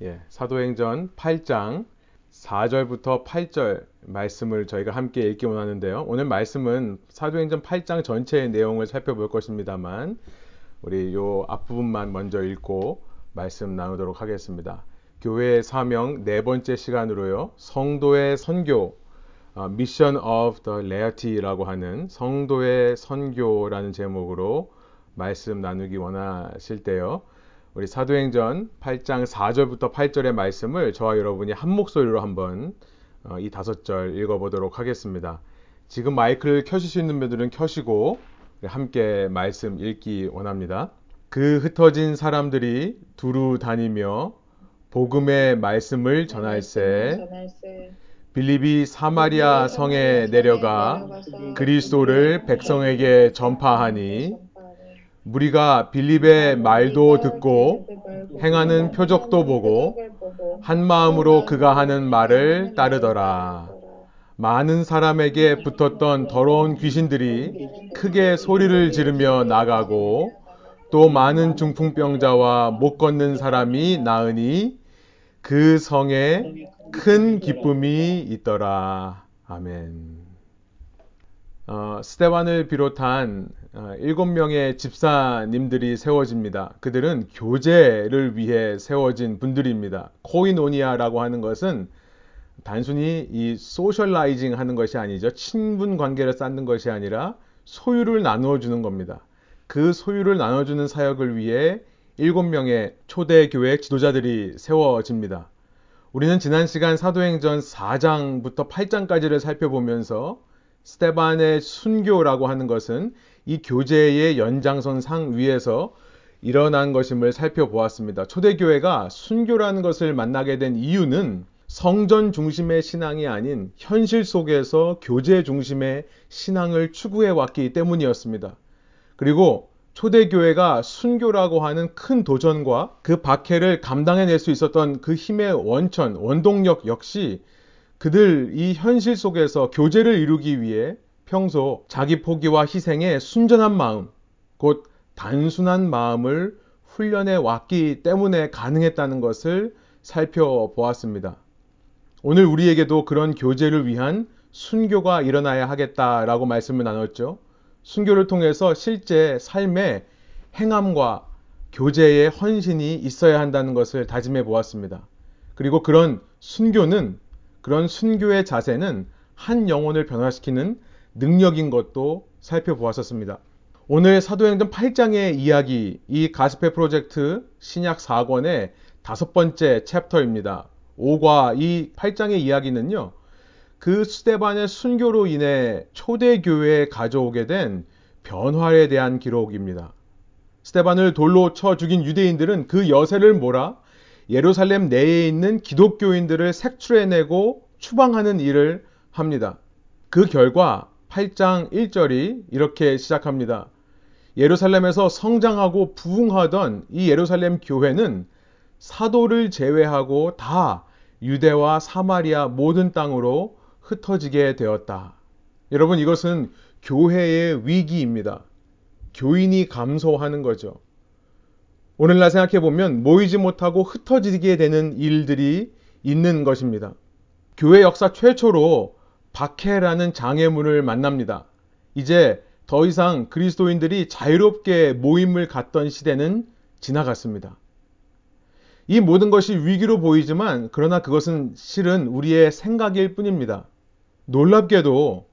예, 사도행전 8장 4절부터 8절 말씀을 저희가 함께 읽기 원하는데요. 오늘 말씀은 사도행전 8장 전체의 내용을 살펴볼 것입니다만 우리 요 앞부분만 먼저 읽고 말씀 나누도록 하겠습니다. 교회의 사명 네 번째 시간으로요. 성도의 선교 어, Mission of the Laity라고 하는 성도의 선교라는 제목으로 말씀 나누기 원하실 때요. 우리 사도행전 8장 4절부터 8절의 말씀을 저와 여러분이 한 목소리로 한번 어, 이 다섯 절 읽어보도록 하겠습니다. 지금 마이크를 켜실 수 있는 분들은 켜시고 함께 말씀 읽기 원합니다. 그 흩어진 사람들이 두루 다니며 복음의 말씀을 전할세 빌립이 사마리아 성에 내려가 그리스도를 백성에게 전파하니 무리가 빌립의 말도 듣고 행하는 표적도 보고 한 마음으로 그가 하는 말을 따르더라. 많은 사람에게 붙었던 더러운 귀신들이 크게 소리를 지르며 나가고 또 많은 중풍병자와 못 걷는 사람이 나으니 그 성에 큰 기쁨이 있더라. 아멘. 어, 스테반을 비롯한 어, 일곱 명의 집사님들이 세워집니다. 그들은 교제를 위해 세워진 분들입니다. 코이노니아라고 하는 것은 단순히 이 socializing 하는 것이 아니죠. 친분 관계를 쌓는 것이 아니라 소유를 나누어 주는 겁니다. 그 소유를 나눠 주는 사역을 위해 일곱 명의 초대 교회 지도자들이 세워집니다. 우리는 지난 시간 사도행전 4장부터 8장까지를 살펴보면서 스테반의 순교라고 하는 것은 이 교제의 연장선 상 위에서 일어난 것임을 살펴보았습니다. 초대교회가 순교라는 것을 만나게 된 이유는 성전 중심의 신앙이 아닌 현실 속에서 교제 중심의 신앙을 추구해 왔기 때문이었습니다. 그리고 초대교회가 순교라고 하는 큰 도전과 그 박해를 감당해낼 수 있었던 그 힘의 원천, 원동력 역시 그들 이 현실 속에서 교제를 이루기 위해 평소 자기 포기와 희생에 순전한 마음, 곧 단순한 마음을 훈련해 왔기 때문에 가능했다는 것을 살펴보았습니다. 오늘 우리에게도 그런 교제를 위한 순교가 일어나야 하겠다라고 말씀을 나눴죠. 순교를 통해서 실제 삶의 행함과 교제의 헌신이 있어야 한다는 것을 다짐해 보았습니다. 그리고 그런 순교는 그런 순교의 자세는 한 영혼을 변화시키는 능력인 것도 살펴보았었습니다. 오늘 사도행전 8장의 이야기, 이 가스페 프로젝트 신약 4권의 다섯 번째 챕터입니다. 5과 이 8장의 이야기는요, 그 스테반의 순교로 인해 초대교회에 가져오게 된 변화에 대한 기록입니다. 스테반을 돌로 쳐 죽인 유대인들은 그 여세를 몰아 예루살렘 내에 있는 기독교인들을 색출해내고 추방하는 일을 합니다. 그 결과 8장 1절이 이렇게 시작합니다. 예루살렘에서 성장하고 부흥하던 이 예루살렘 교회는 사도를 제외하고 다 유대와 사마리아 모든 땅으로 흩어지게 되었다. 여러분 이것은 교회의 위기입니다. 교인이 감소하는 거죠. 오늘날 생각해 보면 모이지 못하고 흩어지게 되는 일들이 있는 것입니다. 교회 역사 최초로 박해라는 장애물을 만납니다. 이제 더 이상 그리스도인들이 자유롭게 모임을 갖던 시대는 지나갔습니다. 이 모든 것이 위기로 보이지만 그러나 그것은 실은 우리의 생각일 뿐입니다. 놀랍게도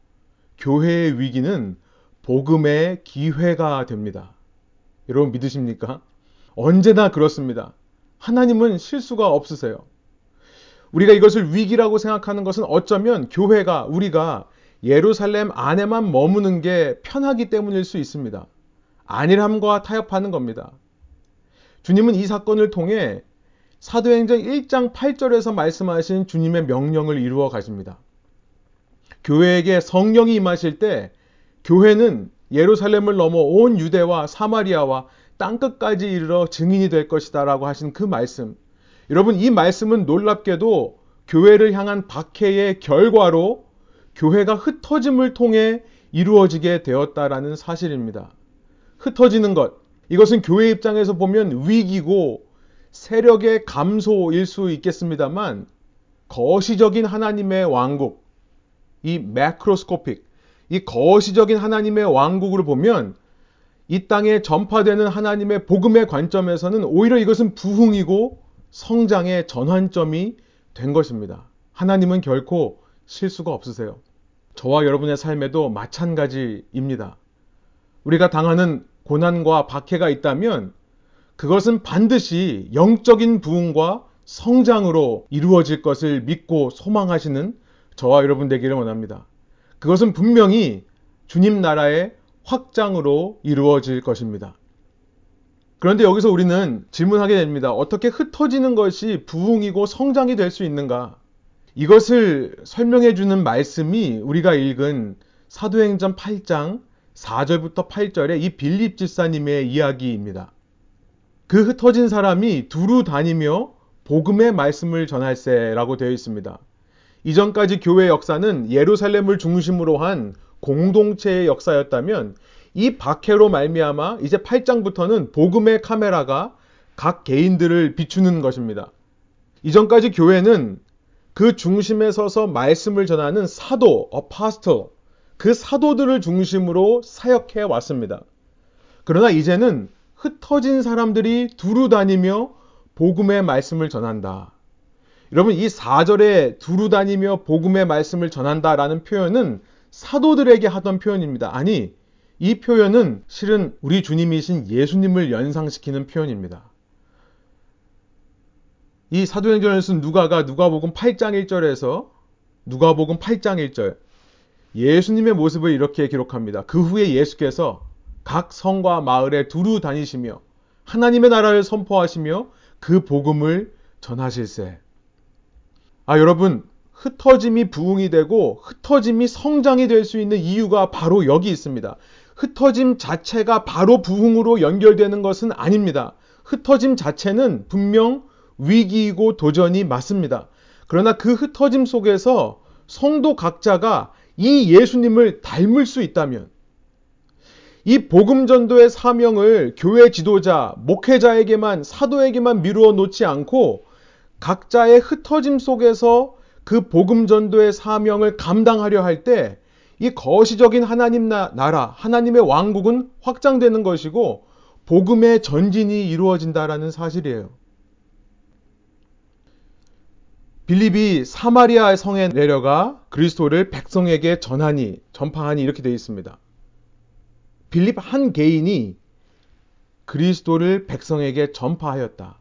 교회의 위기는 복음의 기회가 됩니다. 여러분 믿으십니까? 언제나 그렇습니다. 하나님은 실수가 없으세요. 우리가 이것을 위기라고 생각하는 것은 어쩌면 교회가, 우리가 예루살렘 안에만 머무는 게 편하기 때문일 수 있습니다. 안일함과 타협하는 겁니다. 주님은 이 사건을 통해 사도행전 1장 8절에서 말씀하신 주님의 명령을 이루어 가십니다. 교회에게 성령이 임하실 때 교회는 예루살렘을 넘어 온 유대와 사마리아와 땅끝까지 이르러 증인이 될 것이다 라고 하신 그 말씀. 여러분 이 말씀은 놀랍게도 교회를 향한 박해의 결과로 교회가 흩어짐을 통해 이루어지게 되었다라는 사실입니다. 흩어지는 것. 이것은 교회 입장에서 보면 위기고 세력의 감소일 수 있겠습니다만 거시적인 하나님의 왕국, 이 매크로스코픽, 이 거시적인 하나님의 왕국을 보면 이 땅에 전파되는 하나님의 복음의 관점에서는 오히려 이것은 부흥이고 성장의 전환점이 된 것입니다. 하나님은 결코 실수가 없으세요. 저와 여러분의 삶에도 마찬가지입니다. 우리가 당하는 고난과 박해가 있다면 그것은 반드시 영적인 부흥과 성장으로 이루어질 것을 믿고 소망하시는 저와 여러분 되기를 원합니다. 그것은 분명히 주님 나라의 확장으로 이루어질 것입니다. 그런데 여기서 우리는 질문하게 됩니다. 어떻게 흩어지는 것이 부흥이고 성장이 될 수 있는가? 이것을 설명해 주는 말씀이 우리가 읽은 사도행전 8장 4절부터 8절의 이 빌립 집사님의 이야기입니다. 그 흩어진 사람이 두루 다니며 복음의 말씀을 전할세라고 되어 있습니다. 이전까지 교회 역사는 예루살렘을 중심으로 한 공동체의 역사였다면 이 박해로 말미암아 이제 8장부터는 복음의 카메라가 각 개인들을 비추는 것입니다. 이전까지 교회는 그 중심에 서서 말씀을 전하는 사도, 어파스터, 그 사도들을 중심으로 사역해 왔습니다. 그러나 이제는 흩어진 사람들이 두루 다니며 복음의 말씀을 전한다. 여러분 이 4절에 두루 다니며 복음의 말씀을 전한다라는 표현은 사도들에게 하던 표현입니다. 아니 이 표현은 실은 우리 주님이신 예수님을 연상시키는 표현입니다. 이 사도행전을 쓴 누가가 누가복음 8장 1절에서 누가복음 8장 1절 예수님의 모습을 이렇게 기록합니다. 그 후에 예수께서 각 성과 마을에 두루 다니시며 하나님의 나라를 선포하시며 그 복음을 전하실세. 아, 여러분, 흩어짐이 부흥이 되고 흩어짐이 성장이 될 수 있는 이유가 바로 여기 있습니다. 흩어짐 자체가 바로 부흥으로 연결되는 것은 아닙니다. 흩어짐 자체는 분명 위기이고 도전이 맞습니다. 그러나 그 흩어짐 속에서 성도 각자가 이 예수님을 닮을 수 있다면 이 복음 전도의 사명을 교회 지도자, 목회자에게만 사도에게만 미루어 놓지 않고 각자의 흩어짐 속에서 그 복음 전도의 사명을 감당하려 할 때 이 거시적인 하나님 나라, 하나님의 왕국은 확장되는 것이고 복음의 전진이 이루어진다라는 사실이에요. 빌립이 사마리아 성에 내려가 그리스도를 백성에게 전하니 전파하니 이렇게 되어 있습니다. 빌립 한 개인이 그리스도를 백성에게 전파하였다.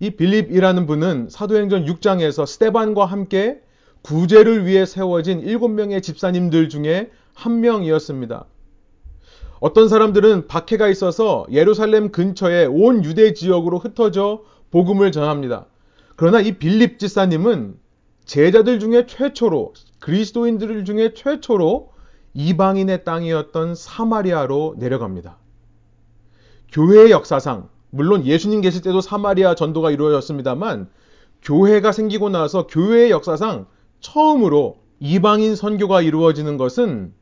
이 빌립이라는 분은 사도행전 6장에서 스테반과 함께 구제를 위해 세워진 7명의 집사님들 중에 한 명이었습니다. 어떤 사람들은 박해가 있어서 예루살렘 근처에 온 유대 지역으로 흩어져 복음을 전합니다. 그러나 이 빌립 집사님은 제자들 중에 최초로 그리스도인들 중에 최초로 이방인의 땅이었던 사마리아로 내려갑니다. 교회의 역사상 물론 예수님 계실 때도 사마리아 전도가 이루어졌습니다만 교회가 생기고 나서 교회의 역사상 처음으로 이방인 선교가 이루어지는 것은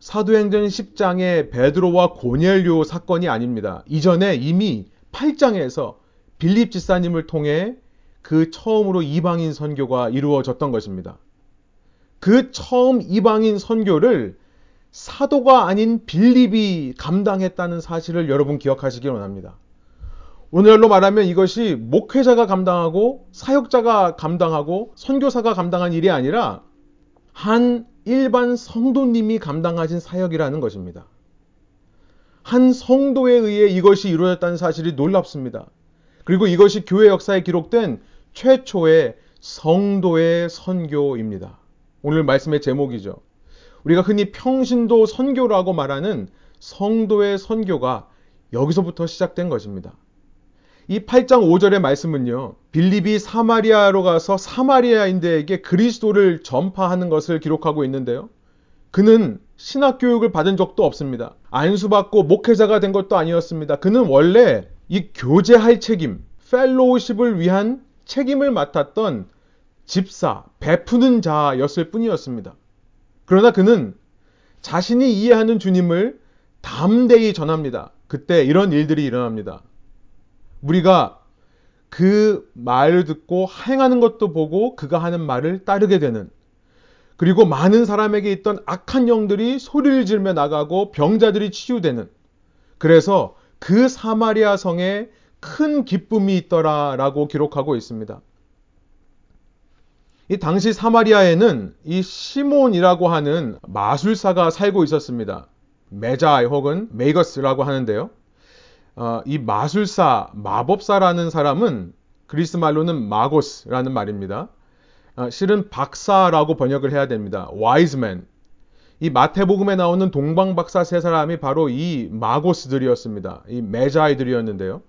사도행전 10장의 베드로와 고넬료 사건이 아닙니다. 이전에 이미 8장에서 빌립 지사님을 통해 그 처음으로 이방인 선교가 이루어졌던 것입니다. 그 처음 이방인 선교를 사도가 아닌 빌립이 감당했다는 사실을 여러분 기억하시기 원합니다. 오늘날로 말하면 이것이 목회자가 감당하고 사역자가 감당하고 선교사가 감당한 일이 아니라 한 일반 성도님이 감당하신 사역이라는 것입니다. 한 성도에 의해 이것이 이루어졌다는 사실이 놀랍습니다. 그리고 이것이 교회 역사에 기록된 최초의 성도의 선교입니다. 오늘 말씀의 제목이죠. 우리가 흔히 평신도 선교라고 말하는 성도의 선교가 여기서부터 시작된 것입니다. 이 8장 5절의 말씀은요, 빌립이 사마리아로 가서 사마리아인들에게 그리스도를 전파하는 것을 기록하고 있는데요. 그는 신학 교육을 받은 적도 없습니다. 안수받고 목회자가 된 것도 아니었습니다. 그는 원래 이 교제할 책임, 펠로우십을 위한 책임을 맡았던 집사, 베푸는 자였을 뿐이었습니다. 그러나 그는 자신이 이해하는 주님을 담대히 전합니다. 그때 이런 일들이 일어납니다. 우리가 그 말을 듣고 행하는 것도 보고 그가 하는 말을 따르게 되는 그리고 많은 사람에게 있던 악한 영들이 소리를 지르며 나가고 병자들이 치유되는 그래서 그 사마리아 성에 큰 기쁨이 있더라라고 기록하고 있습니다. 이 당시 사마리아에는 이 시몬이라고 하는 마술사가 살고 있었습니다. 메자이 혹은 메이거스라고 하는데요. 어, 이 마술사, 마법사라는 사람은 그리스 말로는 마고스라는 말입니다. 어, 실은 박사라고 번역을 해야 됩니다. 와이즈맨. 이 마태복음에 나오는 동방박사 세 사람이 바로 이 마고스들이었습니다. 이 메자이들이었는데요.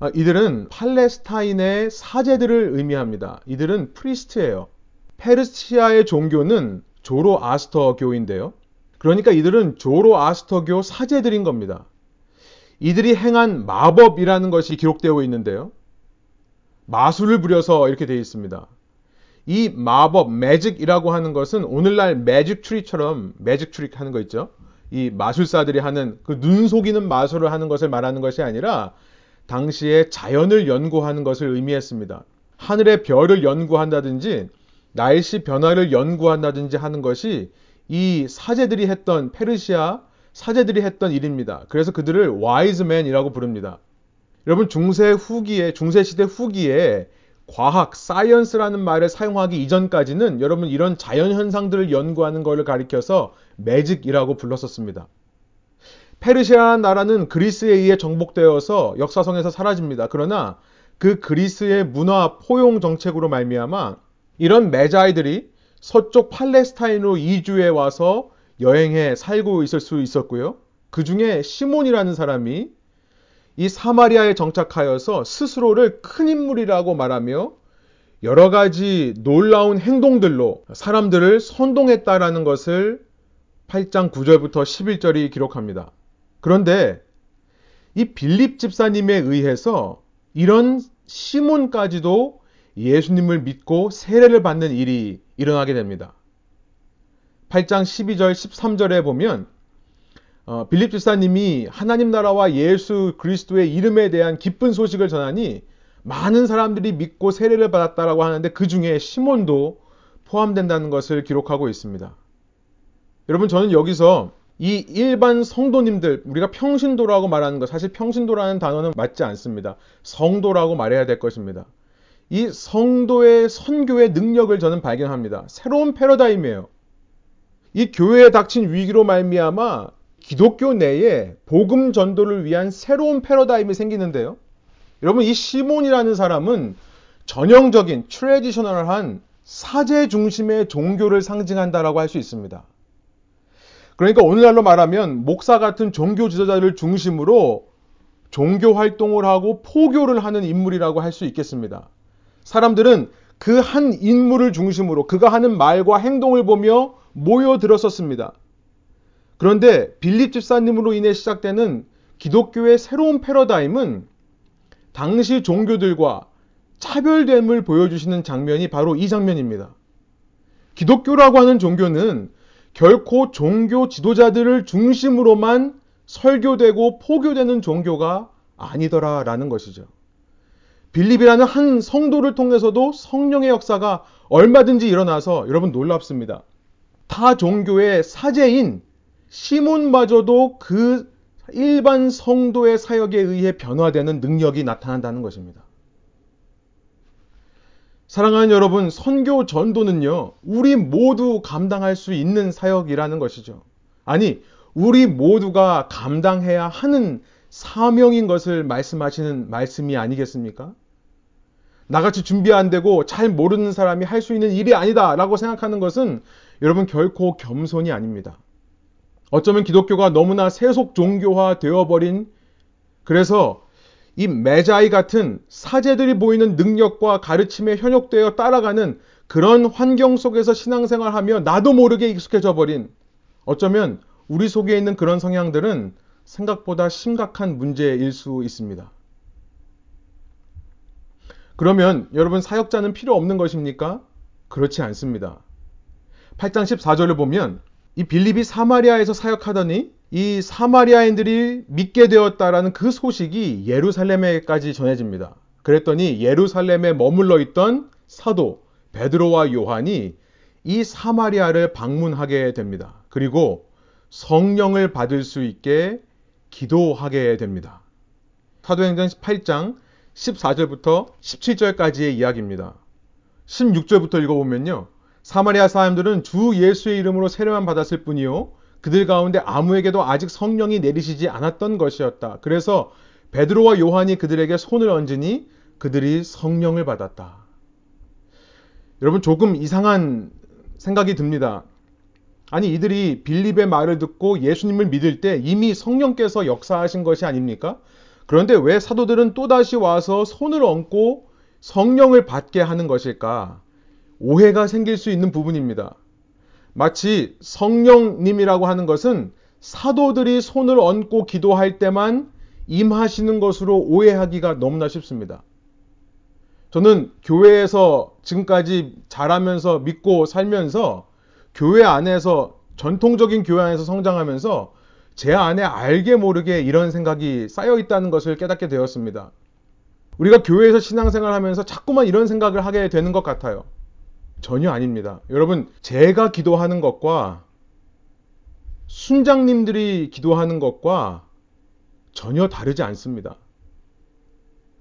어, 이들은 팔레스타인의 사제들을 의미합니다. 이들은 프리스트예요. 페르시아의 종교는 조로아스터교인데요. 그러니까 이들은 조로아스터교 사제들인 겁니다. 이들이 행한 마법이라는 것이 기록되어 있는데요. 마술을 부려서 이렇게 되어 있습니다. 이 마법, magic이라고 하는 것은 오늘날 magic trick처럼 magic trick 하는 거 있죠. 이 마술사들이 하는 그 눈 속이는 마술을 하는 것을 말하는 것이 아니라 당시에 자연을 연구하는 것을 의미했습니다. 하늘의 별을 연구한다든지 날씨 변화를 연구한다든지 하는 것이 이 사제들이 했던 페르시아 사제들이 했던 일입니다. 그래서 그들을 와이즈맨이라고 부릅니다. 여러분 중세 후기에 중세 시대 후기에 과학, 사이언스라는 말을 사용하기 이전까지는 여러분 이런 자연 현상들을 연구하는 것을 가리켜서 매직이라고 불렀었습니다. 페르시아 나라는 그리스에 의해 정복되어서 역사성에서 사라집니다. 그러나 그 그리스의 문화 포용 정책으로 말미암아 이런 매자이들이 서쪽 팔레스타인으로 이주해 와서 여행해 살고 있을 수 있었고요. 그 중에 시몬이라는 사람이 이 사마리아에 정착하여서 스스로를 큰 인물이라고 말하며 여러 가지 놀라운 행동들로 사람들을 선동했다라는 것을 8장 9절부터 11절이 기록합니다. 그런데 이 빌립 집사님에 의해서 이런 시몬까지도 예수님을 믿고 세례를 받는 일이 일어나게 됩니다. 8장 12절 13절에 보면 어, 빌립 집사님이 하나님 나라와 예수 그리스도의 이름에 대한 기쁜 소식을 전하니 많은 사람들이 믿고 세례를 받았다라고 하는데 그 중에 시몬도 포함된다는 것을 기록하고 있습니다. 여러분 저는 여기서 이 일반 성도님들 우리가 평신도라고 말하는 것 사실 평신도라는 단어는 맞지 않습니다. 성도라고 말해야 될 것입니다. 이 성도의 선교의 능력을 저는 발견합니다. 새로운 패러다임이에요. 이 교회에 닥친 위기로 말미암아 기독교 내에 복음 전도를 위한 새로운 패러다임이 생기는데요. 여러분 이 시몬이라는 사람은 전형적인 트레디셔널한 사제 중심의 종교를 상징한다라고 할 수 있습니다. 그러니까 오늘날로 말하면 목사 같은 종교 지도자를 중심으로 종교 활동을 하고 포교를 하는 인물이라고 할 수 있겠습니다. 사람들은 그 한 인물을 중심으로 그가 하는 말과 행동을 보며 모여들었었습니다. 그런데 빌립 집사님으로 인해 시작되는 기독교의 새로운 패러다임은 당시 종교들과 차별됨을 보여주시는 장면이 바로 이 장면입니다. 기독교라고 하는 종교는 결코 종교 지도자들을 중심으로만 설교되고 포교되는 종교가 아니더라라는 것이죠. 빌립이라는 한 성도를 통해서도 성령의 역사가 얼마든지 일어나서 여러분 놀랍습니다. 타 종교의 사제인 시몬마저도 그 일반 성도의 사역에 의해 변화되는 능력이 나타난다는 것입니다. 사랑하는 여러분, 선교 전도는요, 우리 모두 감당할 수 있는 사역이라는 것이죠. 아니, 우리 모두가 감당해야 하는 사명인 것을 말씀하시는 말씀이 아니겠습니까? 나같이 준비 안 되고 잘 모르는 사람이 할 수 있는 일이 아니다 라고 생각하는 것은 여러분 결코 겸손이 아닙니다. 어쩌면 기독교가 너무나 세속 종교화 되어버린 그래서 이 메자이 같은 사제들이 보이는 능력과 가르침에 현혹되어 따라가는 그런 환경 속에서 신앙생활하며 나도 모르게 익숙해져 버린 어쩌면 우리 속에 있는 그런 성향들은 생각보다 심각한 문제일 수 있습니다. 그러면 여러분 사역자는 필요 없는 것입니까? 그렇지 않습니다. 8장 14절을 보면 이 빌립이 사마리아에서 사역하더니 이 사마리아인들이 믿게 되었다라는 그 소식이 예루살렘에까지 전해집니다. 그랬더니 예루살렘에 머물러 있던 사도 베드로와 요한이 이 사마리아를 방문하게 됩니다. 그리고 성령을 받을 수 있게 기도하게 됩니다. 사도행전 8장 14절부터 17절까지의 이야기입니다. 16절부터 읽어보면요. 사마리아 사람들은 주 예수의 이름으로 세례만 받았을 뿐이요. 그들 가운데 아무에게도 아직 성령이 내리시지 않았던 것이었다. 그래서 베드로와 요한이 그들에게 손을 얹으니 그들이 성령을 받았다. 여러분 조금 이상한 생각이 듭니다. 아니 이들이 빌립의 말을 듣고 예수님을 믿을 때 이미 성령께서 역사하신 것이 아닙니까? 그런데 왜 사도들은 또다시 와서 손을 얹고 성령을 받게 하는 것일까? 오해가 생길 수 있는 부분입니다. 마치 성령님이라고 하는 것은 사도들이 손을 얹고 기도할 때만 임하시는 것으로 오해하기가 너무나 쉽습니다. 저는 교회에서 지금까지 자라면서 믿고 살면서 교회 안에서 전통적인 교회 안에서 성장하면서 제 안에 알게 모르게 이런 생각이 쌓여 있다는 것을 깨닫게 되었습니다. 우리가 교회에서 신앙생활 하면서 자꾸만 이런 생각을 하게 되는 것 같아요. 전혀 아닙니다. 여러분, 제가 기도하는 것과 순장님들이 기도하는 것과 전혀 다르지 않습니다.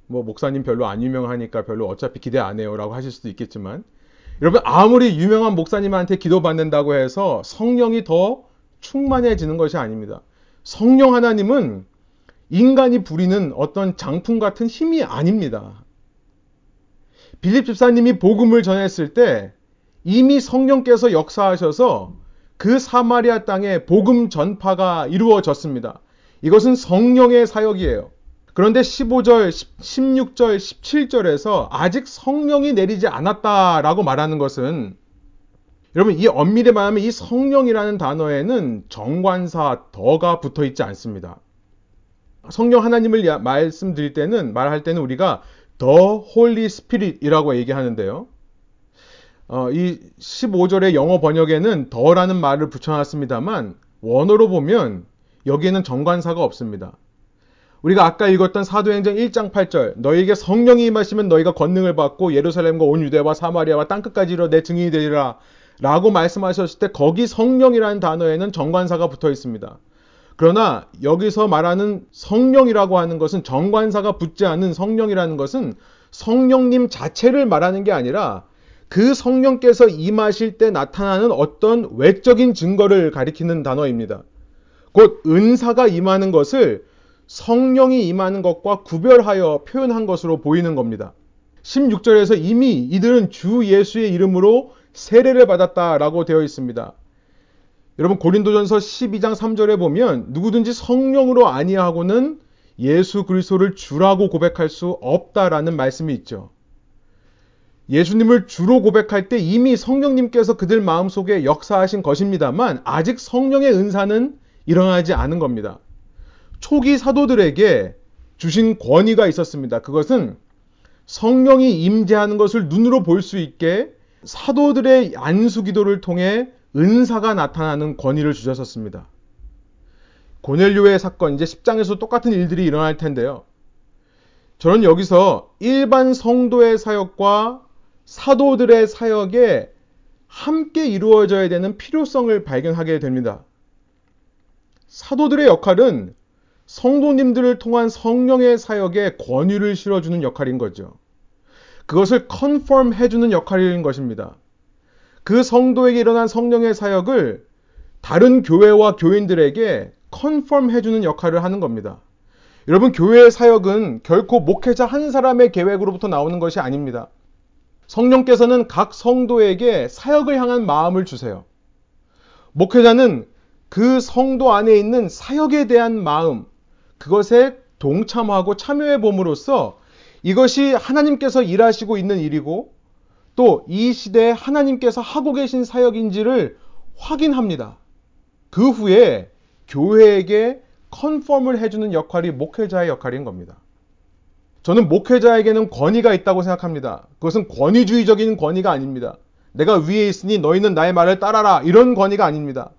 뭐, 목사님 별로 안 유명하니까 별로 어차피 기대 안 해요. 라고 하실 수도 있겠지만, 여러분, 아무리 유명한 목사님한테 기도받는다고 해서 성령이 더 충만해지는 것이 아닙니다. 성령 하나님은 인간이 부리는 어떤 장풍 같은 힘이 아닙니다. 빌립 집사님이 복음을 전했을 때 이미 성령께서 역사하셔서 그 사마리아 땅에 복음 전파가 이루어졌습니다. 이것은 성령의 사역이에요. 그런데 15절, 16절, 17절에서 아직 성령이 내리지 않았다라고 말하는 것은 여러분 이 엄밀히 말하면 이 성령이라는 단어에는 정관사 더가 붙어 있지 않습니다. 성령 하나님을 말씀드릴 때는 말할 때는 우리가 The Holy Spirit이라고 얘기하는데요. 어, 이 15절의 영어 번역에는 the라는 말을 붙여놨습니다만 원어로 보면 여기에는 정관사가 없습니다. 우리가 아까 읽었던 사도행전 1장 8절 너희에게 성령이 임하시면 너희가 권능을 받고 예루살렘과 온 유대와 사마리아와 땅끝까지 이르러 내 증인이 되리라 라고 말씀하셨을 때 거기 성령이라는 단어에는 정관사가 붙어 있습니다. 그러나 여기서 말하는 성령이라고 하는 것은 정관사가 붙지 않은 성령이라는 것은 성령님 자체를 말하는 게 아니라 그 성령께서 임하실 때 나타나는 어떤 외적인 증거를 가리키는 단어입니다. 곧 은사가 임하는 것을 성령이 임하는 것과 구별하여 표현한 것으로 보이는 겁니다. 16절에서 이미 이들은 주 예수의 이름으로 세례를 받았다라고 되어 있습니다. 여러분 고린도전서 12장 3절에 보면 누구든지 성령으로 아니하고는 예수 그리스도를 주라고 고백할 수 없다라는 말씀이 있죠. 예수님을 주로 고백할 때 이미 성령님께서 그들 마음속에 역사하신 것입니다만 아직 성령의 은사는 일어나지 않은 겁니다. 초기 사도들에게 주신 권위가 있었습니다. 그것은 성령이 임재하는 것을 눈으로 볼 수 있게 사도들의 안수 기도를 통해 은사가 나타나는 권위를 주셨었습니다. 고넬료의 사건, 이제 10장에서 똑같은 일들이 일어날 텐데요. 저는 여기서 일반 성도의 사역과 사도들의 사역에 함께 이루어져야 되는 필요성을 발견하게 됩니다. 사도들의 역할은 성도님들을 통한 성령의 사역에 권위를 실어주는 역할인 거죠. 그것을 컨펌 해주는 역할인 것입니다. 그 성도에게 일어난 성령의 사역을 다른 교회와 교인들에게 컨펌 해주는 역할을 하는 겁니다. 여러분, 교회의 사역은 결코 목회자 한 사람의 계획으로부터 나오는 것이 아닙니다. 성령께서는 각 성도에게 사역을 향한 마음을 주세요. 목회자는 그 성도 안에 있는 사역에 대한 마음, 그것에 동참하고 참여해 봄으로써 이것이 하나님께서 일하시고 있는 일이고 또 이 시대에 하나님께서 하고 계신 사역인지를 확인합니다. 그 후에 교회에게 컨펌을 해주는 역할이 목회자의 역할인 겁니다. 저는 목회자에게는 권위가 있다고 생각합니다. 그것은 권위주의적인 권위가 아닙니다. 내가 위에 있으니 너희는 나의 말을 따라라. 이런 권위가 아닙니다.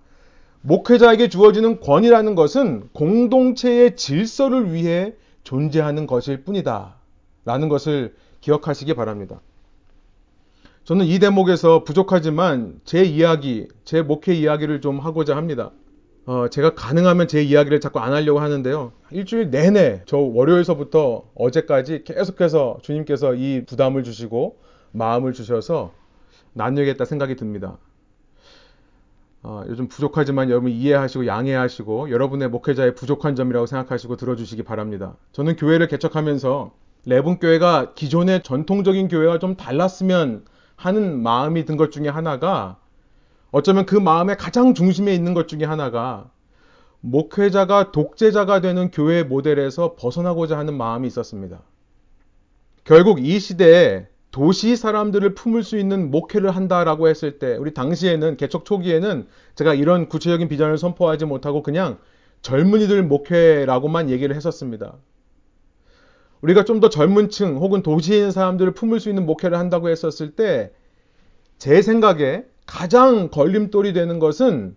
목회자에게 주어지는 권위라는 것은 공동체의 질서를 위해 존재하는 것일 뿐이다. 라는 것을 기억하시기 바랍니다. 저는 이 대목에서 부족하지만 제 이야기, 제 목회 이야기를 좀 하고자 합니다. 어, 제가 가능하면 제 이야기를 자꾸 안 하려고 하는데요. 일주일 내내 저 월요일서부터 어제까지 계속해서 주님께서 이 부담을 주시고 마음을 주셔서 나누겠다 생각이 듭니다. 어, 요즘 부족하지만 여러분 이해하시고 양해하시고 여러분의 목회자의 부족한 점이라고 생각하시고 들어주시기 바랍니다. 저는 교회를 개척하면서 레븐 교회가 기존의 전통적인 교회와 좀 달랐으면 하는 마음이 든 것 중에 하나가 어쩌면 그 마음의 가장 중심에 있는 것 중에 하나가 목회자가 독재자가 되는 교회 모델에서 벗어나고자 하는 마음이 있었습니다. 결국 이 시대에 도시 사람들을 품을 수 있는 목회를 한다라고 했을 때 우리 당시에는 개척 초기에는 제가 이런 구체적인 비전을 선포하지 못하고 그냥 젊은이들 목회라고만 얘기를 했었습니다. 우리가 좀 더 젊은 층 혹은 있는 사람들을 품을 수 있는 목회를 한다고 했었을 때 제 생각에 가장 걸림돌이 되는 것은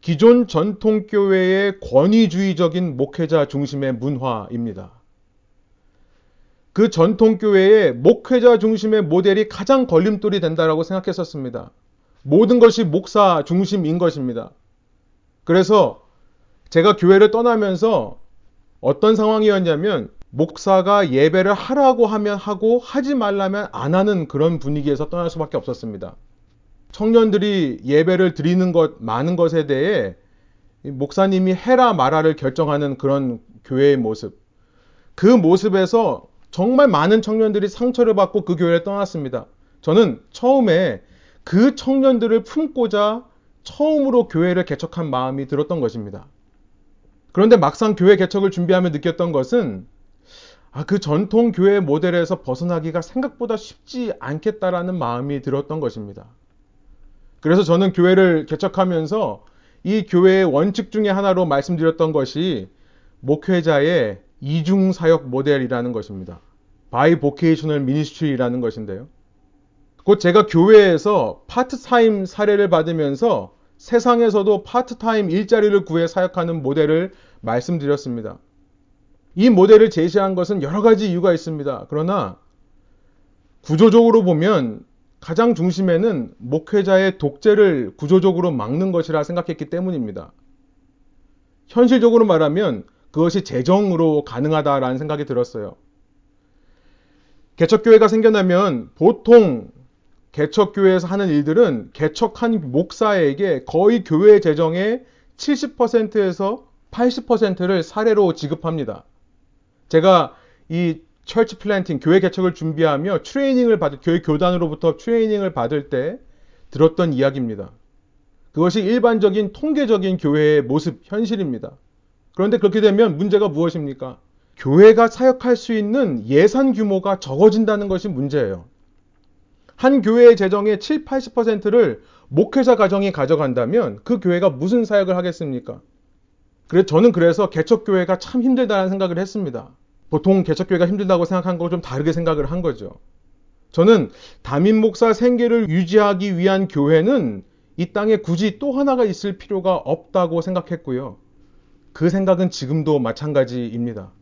기존 전통교회의 권위주의적인 목회자 중심의 문화입니다. 그 전통교회의 목회자 중심의 모델이 가장 걸림돌이 된다라고 생각했었습니다. 모든 것이 목사 중심인 것입니다. 그래서 제가 교회를 떠나면서 어떤 상황이었냐면 목사가 예배를 하라고 하면 하고 하지 말라면 안 하는 그런 분위기에서 떠날 수밖에 없었습니다. 청년들이 예배를 드리는 것, 많은 것에 대해 목사님이 해라 말아를 결정하는 그런 교회의 모습. 그 모습에서 정말 많은 청년들이 상처를 받고 그 교회를 떠났습니다. 저는 처음에 그 청년들을 품고자 처음으로 교회를 개척한 마음이 들었던 것입니다. 그런데 막상 교회 개척을 준비하며 느꼈던 것은 아, 그 전통 교회 모델에서 벗어나기가 생각보다 쉽지 않겠다라는 마음이 들었던 것입니다. 그래서 저는 교회를 개척하면서 이 교회의 원칙 중에 하나로 말씀드렸던 것이 목회자의 이중 사역 모델이라는 것입니다. bi-vocational ministry라는 것인데요. 곧 제가 교회에서 파트타임 사례를 받으면서 세상에서도 파트타임 일자리를 구해 사역하는 모델을 말씀드렸습니다. 이 모델을 제시한 것은 여러 가지 이유가 있습니다. 그러나 구조적으로 보면 가장 중심에는 목회자의 독재를 구조적으로 막는 것이라 생각했기 때문입니다. 현실적으로 말하면 그것이 재정으로 가능하다라는 생각이 들었어요. 개척교회가 생겨나면 보통 개척교회에서 하는 일들은 개척한 목사에게 거의 교회 재정의 70%에서 80%를 사례로 지급합니다. 제가 이 철치 플랜팅, 교회 개척을 준비하며 트레이닝을 받을, 교회 교단으로부터 트레이닝을 받을 때 들었던 이야기입니다. 그것이 일반적인 통계적인 교회의 모습, 현실입니다. 그런데 그렇게 되면 문제가 무엇입니까? 교회가 사역할 수 있는 예산 규모가 적어진다는 것이 문제예요. 한 교회의 재정의 7, 80%를 목회자 가정이 가져간다면 그 교회가 무슨 사역을 하겠습니까? 그래 저는 그래서 개척교회가 참 힘들다는 생각을 했습니다. 보통 개척교회가 힘들다고 생각한 거좀 다르게 생각을 한 거죠. 저는 담임 목사 생계를 유지하기 위한 교회는 이 땅에 굳이 또 하나가 있을 필요가 없다고 생각했고요. 그 생각은 지금도 마찬가지입니다.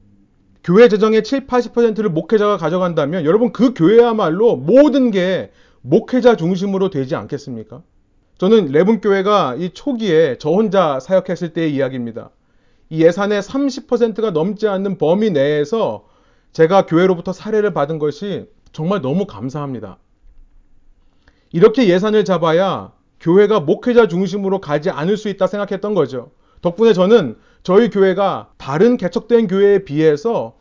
교회 재정의 7, 80%를 목회자가 가져간다면 여러분 그 교회야말로 모든 게 목회자 중심으로 되지 않겠습니까? 저는 레븐 교회가 이 초기에 저 혼자 사역했을 때의 이야기입니다. 이 예산의 30%가 넘지 않는 범위 내에서 제가 교회로부터 사례를 받은 것이 정말 너무 감사합니다. 이렇게 예산을 잡아야 교회가 목회자 중심으로 가지 않을 수 있다 생각했던 거죠. 덕분에 저는 저희 교회가 다른 개척된 교회에 비해서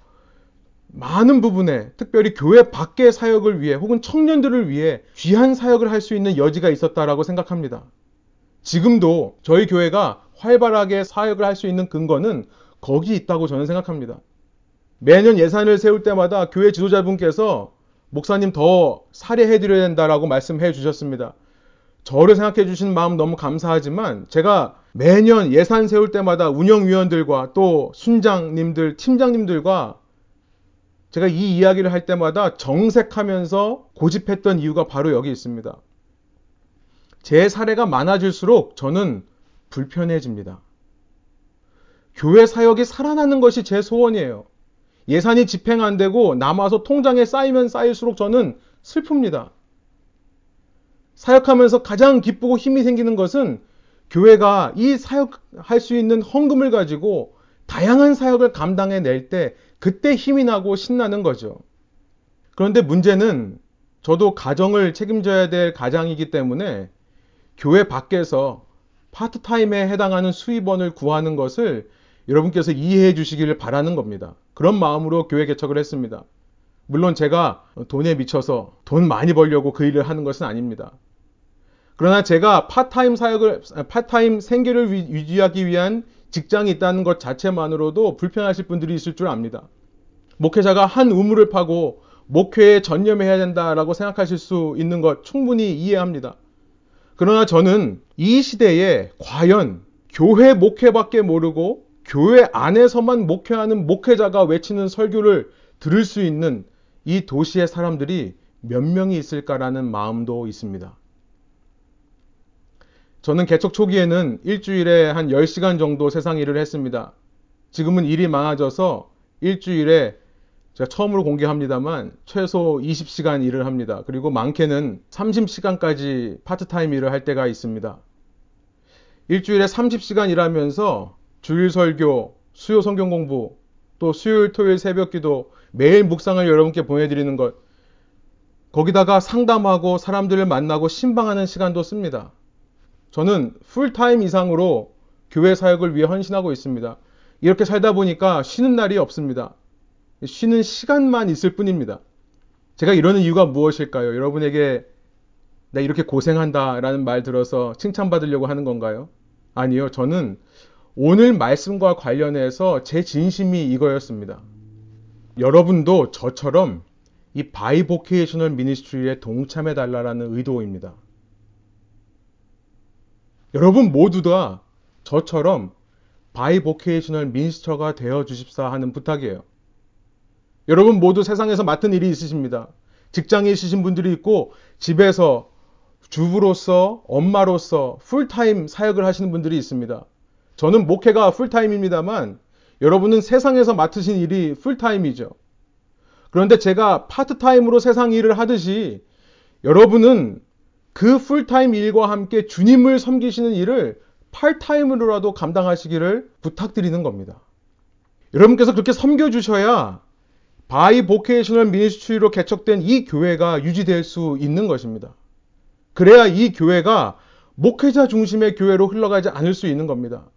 많은 부분에 특별히 교회 밖의 사역을 위해 혹은 청년들을 위해 귀한 사역을 할 수 있는 여지가 있었다라고 생각합니다. 지금도 저희 교회가 활발하게 사역을 할 수 있는 근거는 거기 있다고 저는 생각합니다. 매년 예산을 세울 때마다 교회 지도자분께서 목사님 더 살해해 드려야 된다라고 말씀해 주셨습니다. 저를 생각해 주시는 마음 너무 감사하지만 제가 매년 예산 세울 때마다 운영위원들과 또 순장님들, 팀장님들과 제가 이 이야기를 할 때마다 정색하면서 고집했던 이유가 바로 여기 있습니다. 제 사례가 많아질수록 저는 불편해집니다. 교회 사역이 살아나는 것이 제 소원이에요. 예산이 집행 안 되고 남아서 통장에 쌓이면 쌓일수록 저는 슬픕니다. 사역하면서 가장 기쁘고 힘이 생기는 것은 교회가 이 사역할 수 있는 헌금을 가지고 다양한 사역을 감당해 낼 때 그때 힘이 나고 신나는 거죠. 그런데 문제는 저도 가정을 책임져야 될 가장이기 때문에 교회 밖에서 파트타임에 해당하는 수입원을 구하는 것을 여러분께서 이해해 주시기를 바라는 겁니다. 그런 마음으로 교회 개척을 했습니다. 물론 제가 돈에 미쳐서 돈 많이 벌려고 그 일을 하는 것은 아닙니다. 그러나 제가 파트타임 사역을, 파타임 생계를 유지하기 위한 직장이 있다는 것 자체만으로도 불편하실 분들이 있을 줄 압니다. 목회자가 한 우물을 파고 목회에 전념해야 된다라고 생각하실 수 있는 것 충분히 이해합니다. 그러나 저는 이 시대에 과연 교회 목회밖에 모르고 교회 안에서만 목회하는 목회자가 외치는 설교를 들을 수 있는 이 도시의 사람들이 몇 명이 있을까라는 마음도 있습니다. 저는 개척 초기에는 일주일에 한 10시간 정도 세상 일을 했습니다. 지금은 일이 많아져서 일주일에 제가 처음으로 공개합니다만 최소 20시간 일을 합니다. 그리고 많게는 30시간까지 파트타임 일을 할 때가 있습니다. 일주일에 30시간 일하면서 주일 설교, 수요 성경 공부, 또 수요일 토요일 새벽 기도, 매일 묵상을 여러분께 보내드리는 것, 거기다가 상담하고 사람들을 만나고 신방하는 시간도 씁니다. 저는 풀타임 이상으로 교회 사역을 위해 헌신하고 있습니다. 이렇게 살다 보니까 쉬는 날이 없습니다. 쉬는 시간만 있을 뿐입니다. 제가 이러는 이유가 무엇일까요? 여러분에게 나 이렇게 고생한다 라는 말 들어서 칭찬받으려고 하는 건가요? 아니요. 저는 오늘 말씀과 관련해서 제 진심이 이거였습니다. 여러분도 저처럼 이 bi-vocational ministry에 동참해 달라는 의도입니다. 여러분 모두 다 저처럼 bi-vocational minister가 되어 주십사 하는 부탁이에요. 여러분 모두 세상에서 맡은 일이 있으십니다. 직장에 있으신 분들이 있고 집에서 주부로서 엄마로서 풀타임 사역을 하시는 분들이 있습니다. 저는 목회가 풀타임입니다만 여러분은 세상에서 맡으신 일이 풀타임이죠. 그런데 제가 파트타임으로 세상 일을 하듯이 여러분은 그 풀타임 일과 함께 주님을 섬기시는 일을 파트타임으로라도 감당하시기를 부탁드리는 겁니다. 여러분께서 그렇게 섬겨주셔야 bi-vocational ministry로 개척된 이 교회가 유지될 수 있는 것입니다. 그래야 이 교회가 목회자 중심의 교회로 흘러가지 않을 수 있는 겁니다.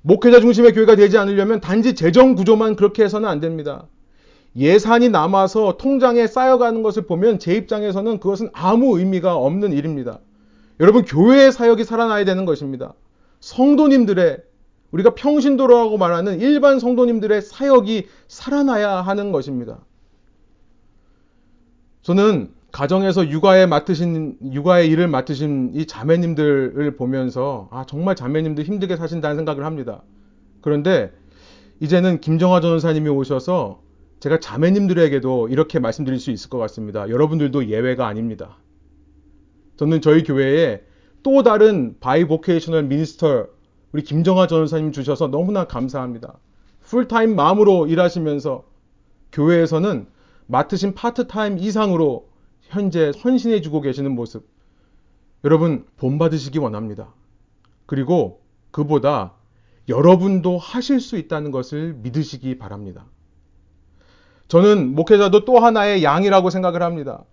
목회자 중심의 교회가 되지 않으려면 단지 재정 구조만 그렇게 해서는 안 됩니다. 예산이 남아서 통장에 쌓여가는 것을 보면 제 입장에서는 그것은 아무 의미가 없는 일입니다. 여러분, 교회의 사역이 살아나야 되는 것입니다. 성도님들의, 우리가 평신도라고 말하는 일반 성도님들의 사역이 살아나야 하는 것입니다. 저는 가정에서 육아에 맡으신, 육아의 일을 맡으신 이 자매님들을 보면서, 아, 정말 자매님들 힘들게 사신다는 생각을 합니다. 그런데 이제는 김정화 전사님이 오셔서 제가 자매님들에게도 이렇게 말씀드릴 수 있을 것 같습니다. 여러분들도 예외가 아닙니다. 저는 저희 교회에 또 다른 bi-vocational minister 우리 김정하 전도사님 주셔서 너무나 감사합니다. 풀타임 마음으로 일하시면서 교회에서는 맡으신 파트타임 이상으로 현재 헌신해 주고 계시는 모습 여러분 본받으시기 원합니다. 그리고 그보다 여러분도 하실 수 있다는 것을 믿으시기 바랍니다. 저는 목회자도 또 하나의 양이라고 생각을 합니다.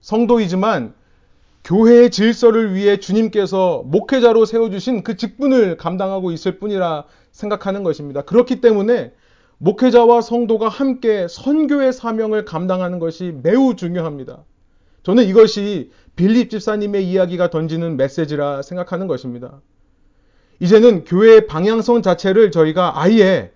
성도이지만 교회의 질서를 위해 주님께서 목회자로 세워주신 그 직분을 감당하고 있을 뿐이라 생각하는 것입니다. 그렇기 때문에 목회자와 성도가 함께 선교의 사명을 감당하는 것이 매우 중요합니다. 저는 이것이 빌립 집사님의 이야기가 던지는 메시지라 생각하는 것입니다. 이제는 교회의 방향성 자체를 저희가 아예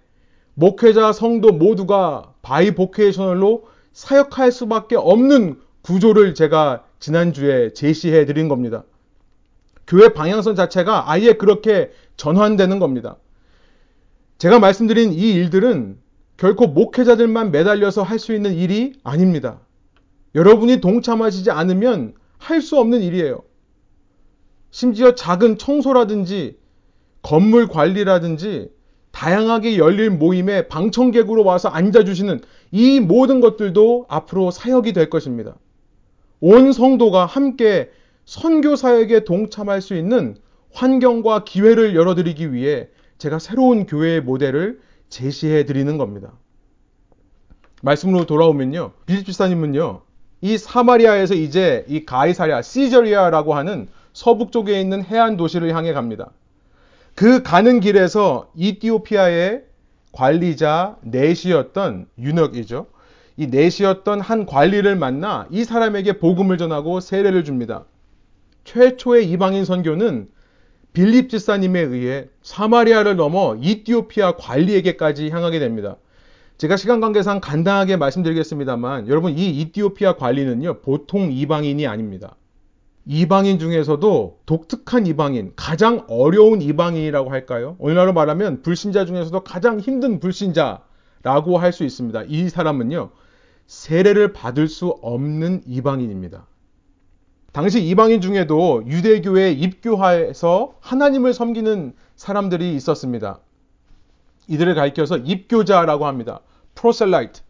목회자, 성도 모두가 바이보케이셔널로 사역할 수밖에 없는 구조를 제가 지난주에 제시해 드린 겁니다. 교회 방향성 자체가 아예 그렇게 전환되는 겁니다. 제가 말씀드린 이 일들은 결코 목회자들만 매달려서 할 수 있는 일이 아닙니다. 여러분이 동참하시지 않으면 할 수 없는 일이에요. 심지어 작은 청소라든지 건물 관리라든지 다양하게 열릴 모임에 방청객으로 와서 앉아주시는 이 모든 것들도 앞으로 사역이 될 것입니다. 온 성도가 함께 선교 사역에 동참할 수 있는 환경과 기회를 열어드리기 위해 제가 새로운 교회의 모델을 제시해 드리는 겁니다. 말씀으로 돌아오면요. 빌립 집사님은요. 이 사마리아에서 이제 이 가이사랴, 시저리아라고 하는 서북 쪽에 있는 해안 도시를 향해 갑니다. 그 가는 길에서 이티오피아의 관리자 넷이었던 윤혁이죠. 이 넷이었던 한 관리를 만나 이 사람에게 복음을 전하고 세례를 줍니다. 최초의 이방인 선교는 빌립 지사님에 의해 사마리아를 넘어 이티오피아 관리에게까지 향하게 됩니다. 제가 시간 관계상 간단하게 말씀드리겠습니다만 여러분 이 이티오피아 관리는요 보통 이방인이 아닙니다. 이방인 중에서도 독특한 이방인, 가장 어려운 이방인이라고 할까요? 오늘날로 말하면 불신자 중에서도 가장 힘든 불신자라고 할 수 있습니다. 이 사람은요 세례를 받을 수 없는 이방인입니다. 당시 이방인 중에도 유대교에 입교하여서 하나님을 섬기는 사람들이 있었습니다. 이들을 가리켜서 입교자라고 합니다. 프로셀라이트.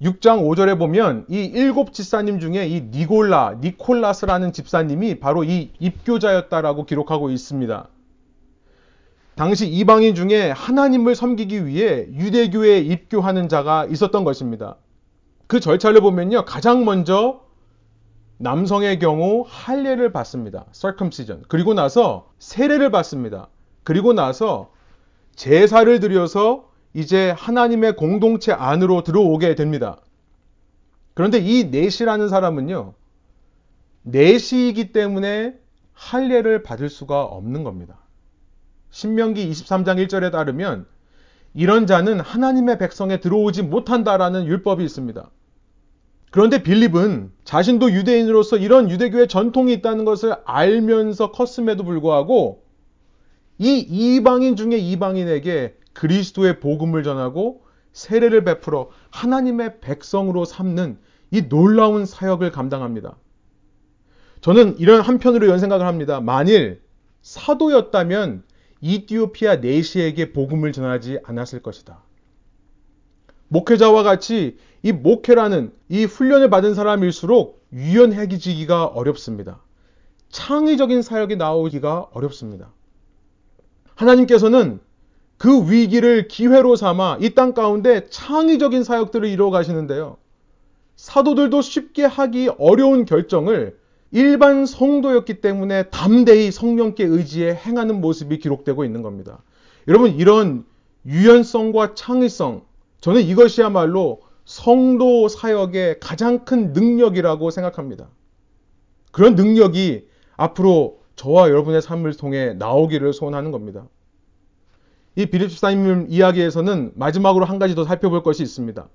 6장 5절에 보면 이 일곱 집사님 중에 이 니골라, 니콜라스라는 집사님이 바로 이 입교자였다라고 기록하고 있습니다. 당시 이방인 중에 하나님을 섬기기 위해 유대교에 입교하는 자가 있었던 것입니다. 그 절차를 보면요. 가장 먼저 남성의 경우 할례를 받습니다. circumcision. 그리고 나서 세례를 받습니다. 그리고 나서 제사를 드려서 이제 하나님의 공동체 안으로 들어오게 됩니다. 그런데 이 넷이라는 사람은요, 넷이기 때문에 할례를 받을 수가 없는 겁니다. 신명기 23장 1절에 따르면 이런 자는 하나님의 백성에 들어오지 못한다라는 율법이 있습니다. 그런데 빌립은 자신도 유대인으로서 이런 유대교의 전통이 있다는 것을 알면서 컸음에도 불구하고 이 이방인 중에 이방인에게 그리스도의 복음을 전하고 세례를 베풀어 하나님의 백성으로 삼는 이 놀라운 사역을 감당합니다. 저는 이런 한편으로 이런 생각을 합니다. 만일 사도였다면 이티오피아 네시에게 복음을 전하지 않았을 것이다. 목회자와 같이 이 목회라는 이 훈련을 받은 사람일수록 유연해지기가 어렵습니다. 창의적인 사역이 나오기가 어렵습니다. 하나님께서는 그 위기를 기회로 삼아 이 땅 가운데 창의적인 사역들을 이루어 가시는데요. 사도들도 쉽게 하기 어려운 결정을 일반 성도였기 때문에 담대히 성령께 의지해 행하는 모습이 기록되고 있는 겁니다. 여러분, 이런 유연성과 창의성, 저는 이것이야말로 성도 사역의 가장 큰 능력이라고 생각합니다. 그런 능력이 앞으로 저와 여러분의 삶을 통해 나오기를 소원하는 겁니다. 이 비립 집사님 이야기에서는 마지막으로 한 가지 더 살펴볼 것이 있습니다.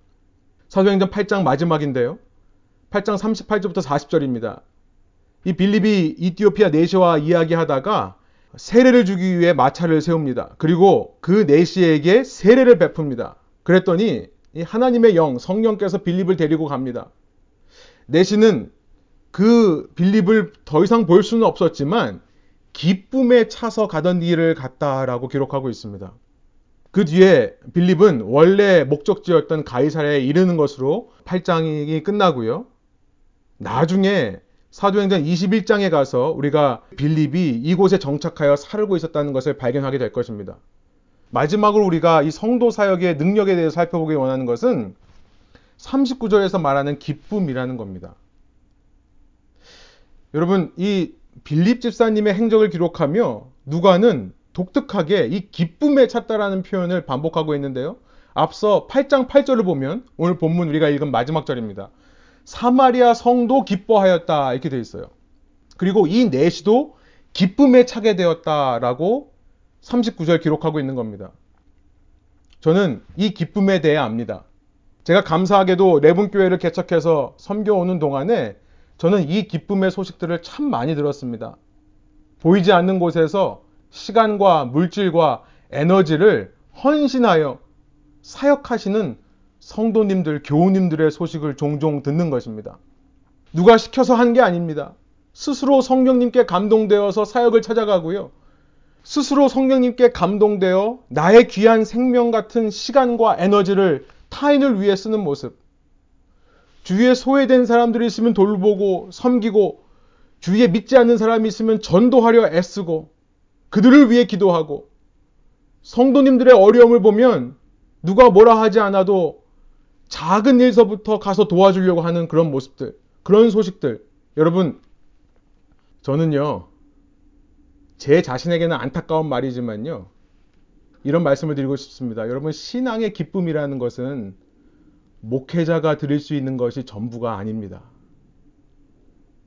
사도행전 8장 마지막인데요. 8장 38절부터 40절입니다. 이 빌립이 이티오피아 네시와 이야기하다가 세례를 주기 위해 마차를 세웁니다. 그리고 그 네시에게 세례를 베풉니다. 그랬더니 하나님의 영, 성령께서 빌립을 데리고 갑니다. 네시는 그 빌립을 더 이상 볼 수는 없었지만 기쁨에 차서 가던 길을 갔다라고 기록하고 있습니다. 그 뒤에 빌립은 원래 목적지였던 가이사랴에 이르는 것으로 8장이 끝나고요. 나중에 사도행전 21장에 가서 우리가 빌립이 이곳에 정착하여 살고 있었다는 것을 발견하게 될 것입니다. 마지막으로 우리가 이 성도 사역의 능력에 대해서 살펴보기 원하는 것은 39절에서 말하는 기쁨이라는 겁니다. 여러분, 이 빌립 집사님의 행적을 기록하며 누가는 독특하게 이 기쁨에 찼다라는 표현을 반복하고 있는데요. 앞서 8장 8절을 보면 오늘 본문 우리가 읽은 마지막 절입니다. 사마리아 성도 기뻐하였다 이렇게 되어 있어요. 그리고 이 내시도 기쁨에 차게 되었다라고 39절 기록하고 있는 겁니다. 저는 이 기쁨에 대해 압니다. 제가 감사하게도 레분교회를 개척해서 섬겨오는 동안에 저는 이 기쁨의 소식들을 참 많이 들었습니다. 보이지 않는 곳에서 시간과 물질과 에너지를 헌신하여 사역하시는 성도님들, 교우님들의 소식을 종종 듣는 것입니다. 누가 시켜서 한 게 아닙니다. 스스로 성령님께 감동되어서 사역을 찾아가고요. 스스로 성령님께 감동되어 나의 귀한 생명 같은 시간과 에너지를 타인을 위해 쓰는 모습. 주위에 소외된 사람들이 있으면 돌보고 섬기고 주위에 믿지 않는 사람이 있으면 전도하려 애쓰고 그들을 위해 기도하고 성도님들의 어려움을 보면 누가 뭐라 하지 않아도 작은 일서부터 가서 도와주려고 하는 그런 모습들, 그런 소식들. 여러분, 저는요, 제 자신에게는 안타까운 말이지만요. 이런 말씀을 드리고 싶습니다. 여러분, 신앙의 기쁨이라는 것은 목회자가 드릴 수 있는 것이 전부가 아닙니다.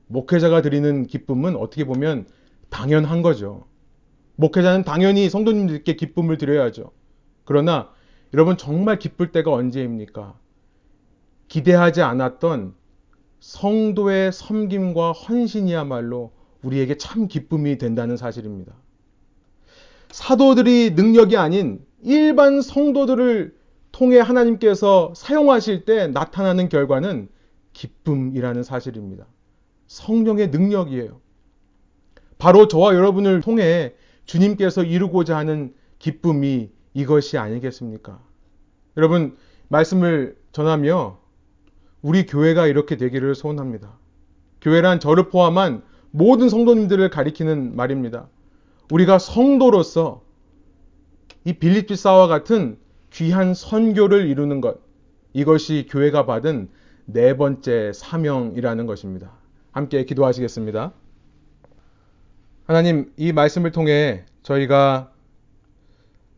목회자가 드리는 기쁨은 어떻게 보면 당연한 거죠. 목회자는 당연히 성도님들께 기쁨을 드려야죠. 그러나 여러분 정말 기쁠 때가 언제입니까? 기대하지 않았던 성도의 섬김과 헌신이야말로 우리에게 참 기쁨이 된다는 사실입니다. 사도들이 능력이 아닌 일반 성도들을 통해 하나님께서 사용하실 때 나타나는 결과는 기쁨이라는 사실입니다. 성령의 능력이에요. 바로 저와 여러분을 통해 주님께서 이루고자 하는 기쁨이 이것이 아니겠습니까? 여러분, 말씀을 전하며 우리 교회가 이렇게 되기를 소원합니다. 교회란 저를 포함한 모든 성도님들을 가리키는 말입니다. 우리가 성도로서 이 빌립비 사와 같은 귀한 선교를 이루는 것, 이것이 교회가 받은 네 번째 사명이라는 것입니다. 함께 기도하시겠습니다. 하나님, 이 말씀을 통해 저희가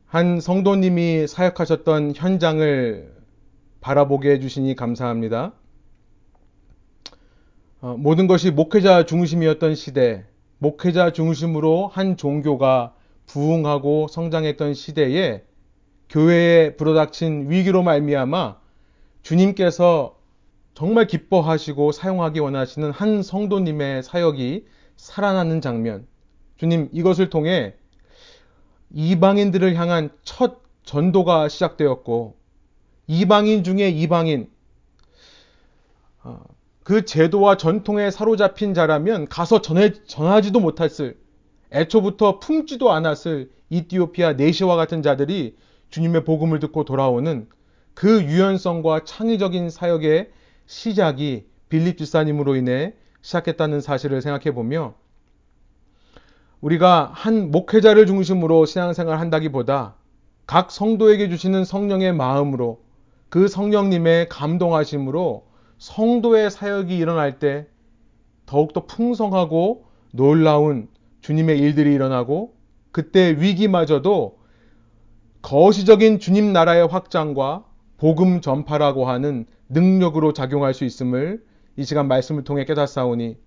한 성도님이 사역하셨던 현장을 바라보게 해주시니 감사합니다. 어, 모든 것이 목회자 중심이었던 시대, 목회자 중심으로 한 종교가 부흥하고 성장했던 시대에 교회에 불어닥친 위기로 말미암아 주님께서 정말 기뻐하시고 사용하기 원하시는 한 성도님의 사역이 살아나는 장면. 주님, 이것을 통해 이방인들을 향한 첫 전도가 시작되었고, 이방인 중에 이방인, 어, 그 제도와 전통에 사로잡힌 자라면 가서 전해, 전하지도 못했을 애초부터 품지도 않았을 이티오피아 네시와 같은 자들이 주님의 복음을 듣고 돌아오는 그 유연성과 창의적인 사역의 시작이 빌립 집사님으로 인해 시작했다는 사실을 생각해 보며 우리가 한 목회자를 중심으로 신앙생활 한다기보다 각 성도에게 주시는 성령의 마음으로 그 성령님의 감동하심으로 성도의 사역이 일어날 때 더욱더 풍성하고 놀라운 주님의 일들이 일어나고 그때 위기마저도 거시적인 주님 나라의 확장과 복음 전파라고 하는 능력으로 작용할 수 있음을 이 시간 말씀을 통해 깨닫사오니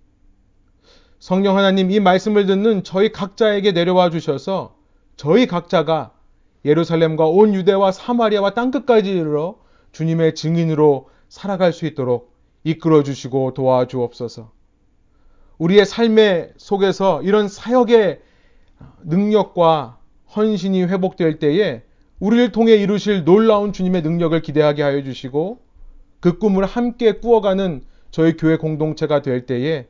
성령 하나님 이 말씀을 듣는 저희 각자에게 내려와 주셔서 저희 각자가 예루살렘과 온 유대와 사마리아와 땅끝까지 이르러 주님의 증인으로 살아갈 수 있도록 이끌어 주시고 도와주옵소서. 우리의 삶의 속에서 이런 사역의 능력과 헌신이 회복될 때에 우리를 통해 이루실 놀라운 주님의 능력을 기대하게 하여 주시고 그 꿈을 함께 꾸어가는 저희 교회 공동체가 될 때에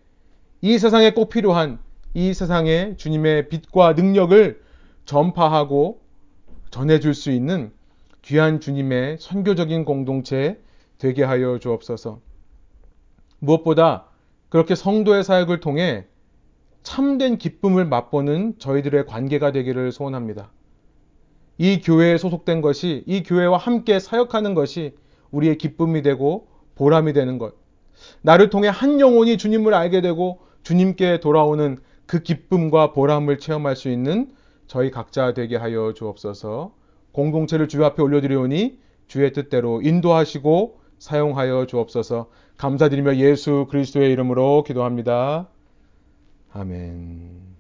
이 세상에 꼭 필요한 이 세상에 주님의 빛과 능력을 전파하고 전해줄 수 있는 귀한 주님의 선교적인 공동체 되게 하여 주옵소서. 무엇보다 그렇게 성도의 사역을 통해 참된 기쁨을 맛보는 저희들의 관계가 되기를 소원합니다. 이 교회에 소속된 것이 이 교회와 함께 사역하는 것이 우리의 기쁨이 되고 보람이 되는 것. 나를 통해 한 영혼이 주님을 알게 되고 주님께 돌아오는 그 기쁨과 보람을 체험할 수 있는 저희 각자 되게 하여 주옵소서. 공동체를 주 앞에 올려드리오니 주의 뜻대로 인도하시고 사용하여 주옵소서. 감사드리며 예수 그리스도의 이름으로 기도합니다. 아멘.